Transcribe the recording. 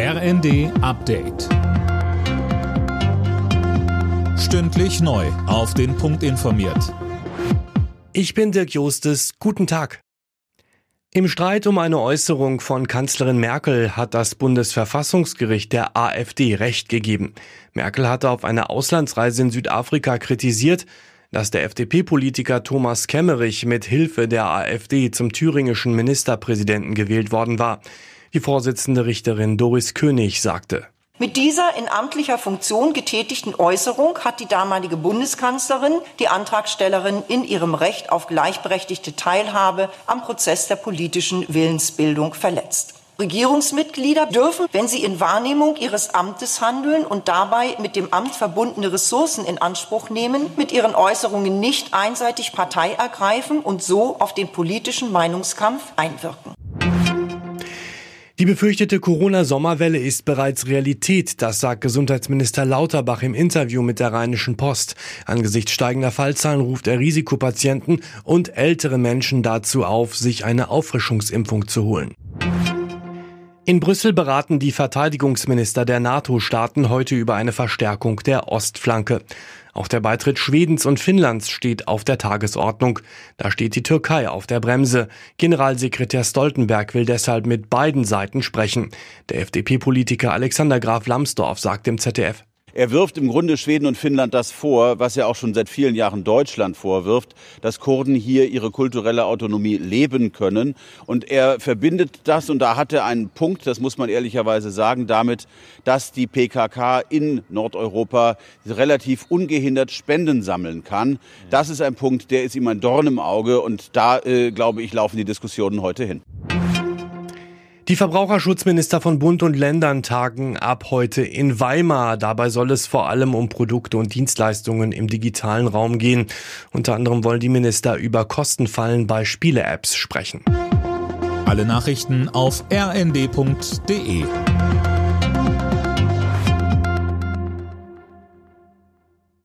RND Update. Stündlich neu. Auf den Punkt informiert. Ich bin Dirk Jostes. Guten Tag. Im Streit um eine Äußerung von Kanzlerin Merkel hat das Bundesverfassungsgericht der AfD Recht gegeben. Merkel hatte auf einer Auslandsreise in Südafrika kritisiert, dass der FDP-Politiker Thomas Kemmerich mit Hilfe der AfD zum thüringischen Ministerpräsidenten gewählt worden war. Die Vorsitzende Richterin Doris König sagte. Mit dieser in amtlicher Funktion getätigten Äußerung hat die damalige Bundeskanzlerin die Antragstellerin in ihrem Recht auf gleichberechtigte Teilhabe am Prozess der politischen Willensbildung verletzt. Regierungsmitglieder dürfen, wenn sie in Wahrnehmung ihres Amtes handeln und dabei mit dem Amt verbundene Ressourcen in Anspruch nehmen, mit ihren Äußerungen nicht einseitig Partei ergreifen und so auf den politischen Meinungskampf einwirken. Die befürchtete Corona-Sommerwelle ist bereits Realität, das sagt Gesundheitsminister Lauterbach im Interview mit der Rheinischen Post. Angesichts steigender Fallzahlen ruft er Risikopatienten und ältere Menschen dazu auf, sich eine Auffrischungsimpfung zu holen. In Brüssel beraten die Verteidigungsminister der NATO-Staaten heute über eine Verstärkung der Ostflanke. Auch der Beitritt Schwedens und Finnlands steht auf der Tagesordnung. Da steht die Türkei auf der Bremse. Generalsekretär Stoltenberg will deshalb mit beiden Seiten sprechen. Der FDP-Politiker Alexander Graf Lambsdorff sagt im ZDF. Er wirft im Grunde Schweden und Finnland das vor, was er auch schon seit vielen Jahren Deutschland vorwirft, dass Kurden hier ihre kulturelle Autonomie leben können. Und er verbindet das, und da hat er einen Punkt, das muss man ehrlicherweise sagen, damit, dass die PKK in Nordeuropa relativ ungehindert Spenden sammeln kann. Das ist ein Punkt, der ist ihm ein Dorn im Auge. Und da, äh, glaube ich, laufen die Diskussionen heute hin. Die Verbraucherschutzminister von Bund und Ländern tagen ab heute in Weimar. Dabei soll es vor allem um Produkte und Dienstleistungen im digitalen Raum gehen. Unter anderem wollen die Minister über Kostenfallen bei Spiele-Apps sprechen. Alle Nachrichten auf rnd.de